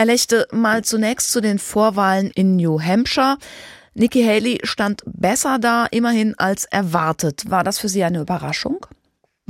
Herr Lechte, mal zunächst zu den Vorwahlen in New Hampshire. Nikki Haley stand besser da, immerhin als erwartet. War das für Sie eine Überraschung?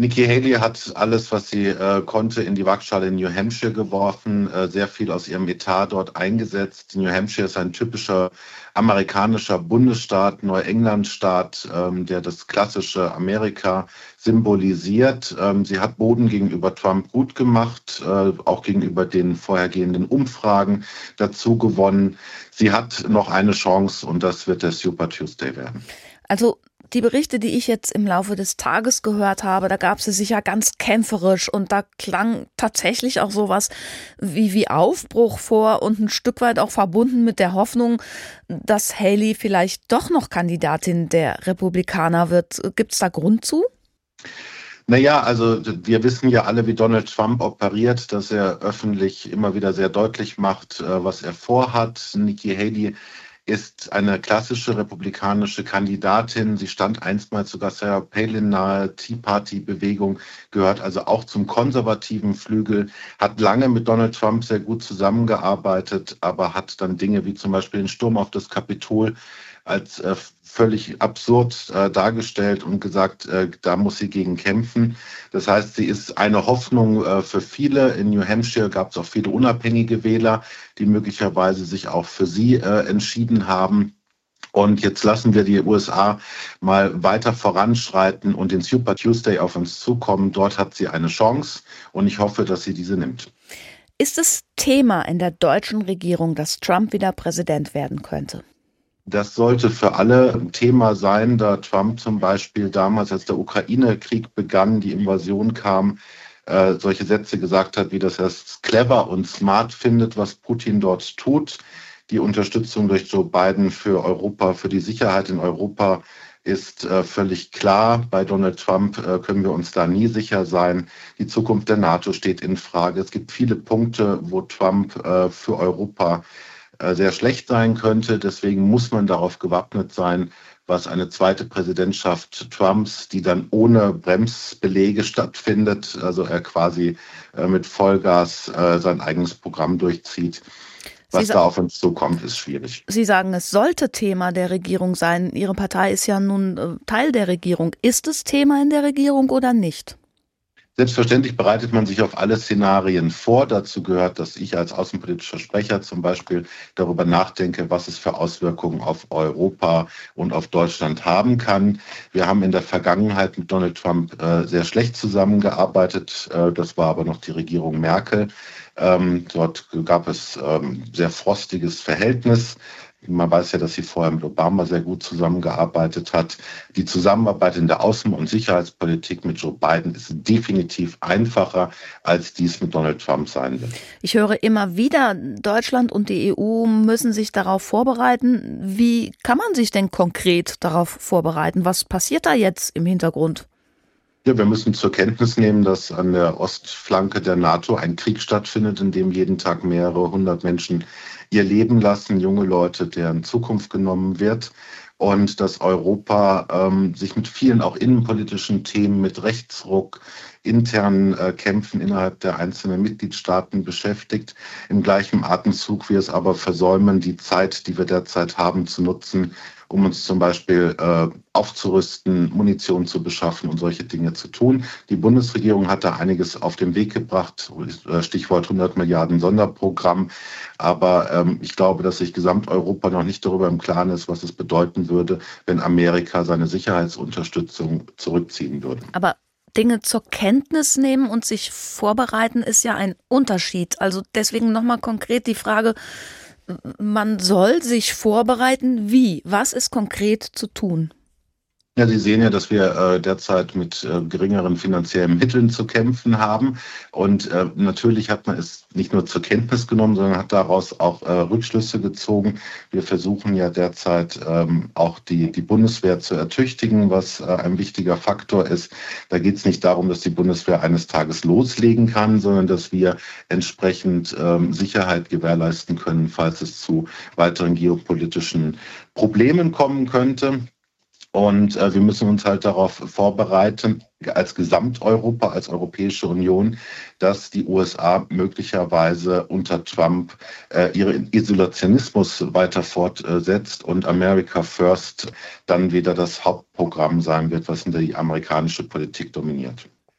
Nikki Haley hat alles, was sie äh, konnte, in die Waagschale in New Hampshire geworfen, äh, sehr viel aus ihrem Etat dort eingesetzt. New Hampshire ist ein typischer amerikanischer Bundesstaat, Neuenglandstaat, ähm, der das klassische Amerika symbolisiert. Ähm, sie hat Boden gegenüber Trump gut gemacht, äh, auch gegenüber den vorhergehenden Umfragen dazu gewonnen. Sie hat noch eine Chance und das wird der Super Tuesday werden. Also die Berichte, die ich jetzt im Laufe des Tages gehört habe, da gab sie sich ja ganz kämpferisch und da klang tatsächlich auch sowas wie, wie Aufbruch vor und ein Stück weit auch verbunden mit der Hoffnung, dass Haley vielleicht doch noch Kandidatin der Republikaner wird. Gibt es da Grund zu? Naja, also wir wissen ja alle, wie Donald Trump operiert, dass er öffentlich immer wieder sehr deutlich macht, äh, was er vorhat. Nikki Haley ist eine klassische republikanische Kandidatin. Sie stand einstmals sogar Sarah Palin nahe, Tea Party-Bewegung, gehört also auch zum konservativen Flügel, hat lange mit Donald Trump sehr gut zusammengearbeitet, aber hat dann Dinge wie zum Beispiel den Sturm auf das Kapitol als äh, völlig absurd äh, dargestellt und gesagt, äh, da muss sie gegen kämpfen. Das heißt, sie ist eine Hoffnung äh, für viele. In New Hampshire gab es auch viele unabhängige Wähler, die möglicherweise sich auch für sie äh, entschieden haben. Und jetzt lassen wir die USA mal weiter voranschreiten und den Super Tuesday auf uns zukommen. Dort hat sie eine Chance und ich hoffe, dass sie diese nimmt. Ist es Thema in der deutschen Regierung, dass Trump wieder Präsident werden könnte? Das sollte für alle ein Thema sein, da Trump zum Beispiel damals, als der Ukraine-Krieg begann, die Invasion kam, äh, solche Sätze gesagt hat, wie dass er es clever und smart findet, was Putin dort tut. Die Unterstützung durch Joe Biden für Europa, für die Sicherheit in Europa ist äh, völlig klar. Bei Donald Trump äh, können wir uns da nie sicher sein. Die Zukunft der NATO steht in Frage. Es gibt viele Punkte, wo Trump äh, für Europa sehr schlecht sein könnte. Deswegen muss man darauf gewappnet sein, was eine zweite Präsidentschaft Trumps, die dann ohne Bremsbelege stattfindet, also er quasi äh, mit Vollgas äh, sein eigenes Programm durchzieht. Was da auf uns zukommt, ist schwierig. Sie sagen, es sollte Thema der Regierung sein. Ihre Partei ist ja nun Teil der Regierung. Ist es Thema in der Regierung oder nicht? Selbstverständlich bereitet man sich auf alle Szenarien vor. Dazu gehört, dass ich als außenpolitischer Sprecher zum Beispiel darüber nachdenke, was es für Auswirkungen auf Europa und auf Deutschland haben kann. Wir haben in der Vergangenheit mit Donald Trump äh, sehr schlecht zusammengearbeitet. Äh, das war aber noch die Regierung Merkel. Ähm, dort gab es ähm, sehr frostiges Verhältnis. Man weiß ja, dass sie vorher mit Obama sehr gut zusammengearbeitet hat. Die Zusammenarbeit in der Außen- und Sicherheitspolitik mit Joe Biden ist definitiv einfacher, als dies mit Donald Trump sein wird. Ich höre immer wieder, Deutschland und die EU müssen sich darauf vorbereiten. Wie kann man sich denn konkret darauf vorbereiten? Was passiert da jetzt im Hintergrund? Ja, wir müssen zur Kenntnis nehmen, dass an der Ostflanke der NATO ein Krieg stattfindet, in dem jeden Tag mehrere hundert Menschen ihr Leben lassen, junge Leute, deren Zukunft genommen wird. Und dass Europa ähm, sich mit vielen auch innenpolitischen Themen, mit Rechtsruck, internen äh, Kämpfen innerhalb der einzelnen Mitgliedstaaten beschäftigt. Im gleichen Atemzug wir es aber versäumen, die Zeit, die wir derzeit haben, zu nutzen, um uns zum Beispiel äh, aufzurüsten, Munition zu beschaffen und solche Dinge zu tun. Die Bundesregierung hat da einiges auf den Weg gebracht, äh, Stichwort 100 Milliarden Sonderprogramm. Aber ähm, ich glaube, dass sich Gesamteuropa noch nicht darüber im Klaren ist, was es bedeuten würde, wenn Amerika seine Sicherheitsunterstützung zurückziehen würde. Aber Dinge zur Kenntnis nehmen und sich vorbereiten ist ja ein Unterschied. Also deswegen nochmal konkret die Frage, man soll sich vorbereiten. Wie? Was ist konkret zu tun? Ja, Sie sehen ja, dass wir äh, derzeit mit äh, geringeren finanziellen Mitteln zu kämpfen haben. Und äh, natürlich hat man es nicht nur zur Kenntnis genommen, sondern hat daraus auch Rückschlüsse gezogen. Wir versuchen ja derzeit ähm, auch die, die Bundeswehr zu ertüchtigen, was ein wichtiger Faktor ist. Da geht es nicht darum, dass die Bundeswehr eines Tages loslegen kann, sondern dass wir entsprechend ähm, Sicherheit gewährleisten können, falls es zu weiteren geopolitischen Problemen kommen könnte. Und äh, wir müssen uns halt darauf vorbereiten, als Gesamteuropa, als Europäische Union, dass die USA möglicherweise unter Trump äh, ihren Isolationismus weiter fortsetzt und America First dann wieder das Hauptprogramm sein wird, was in die amerikanische Politik dominiert.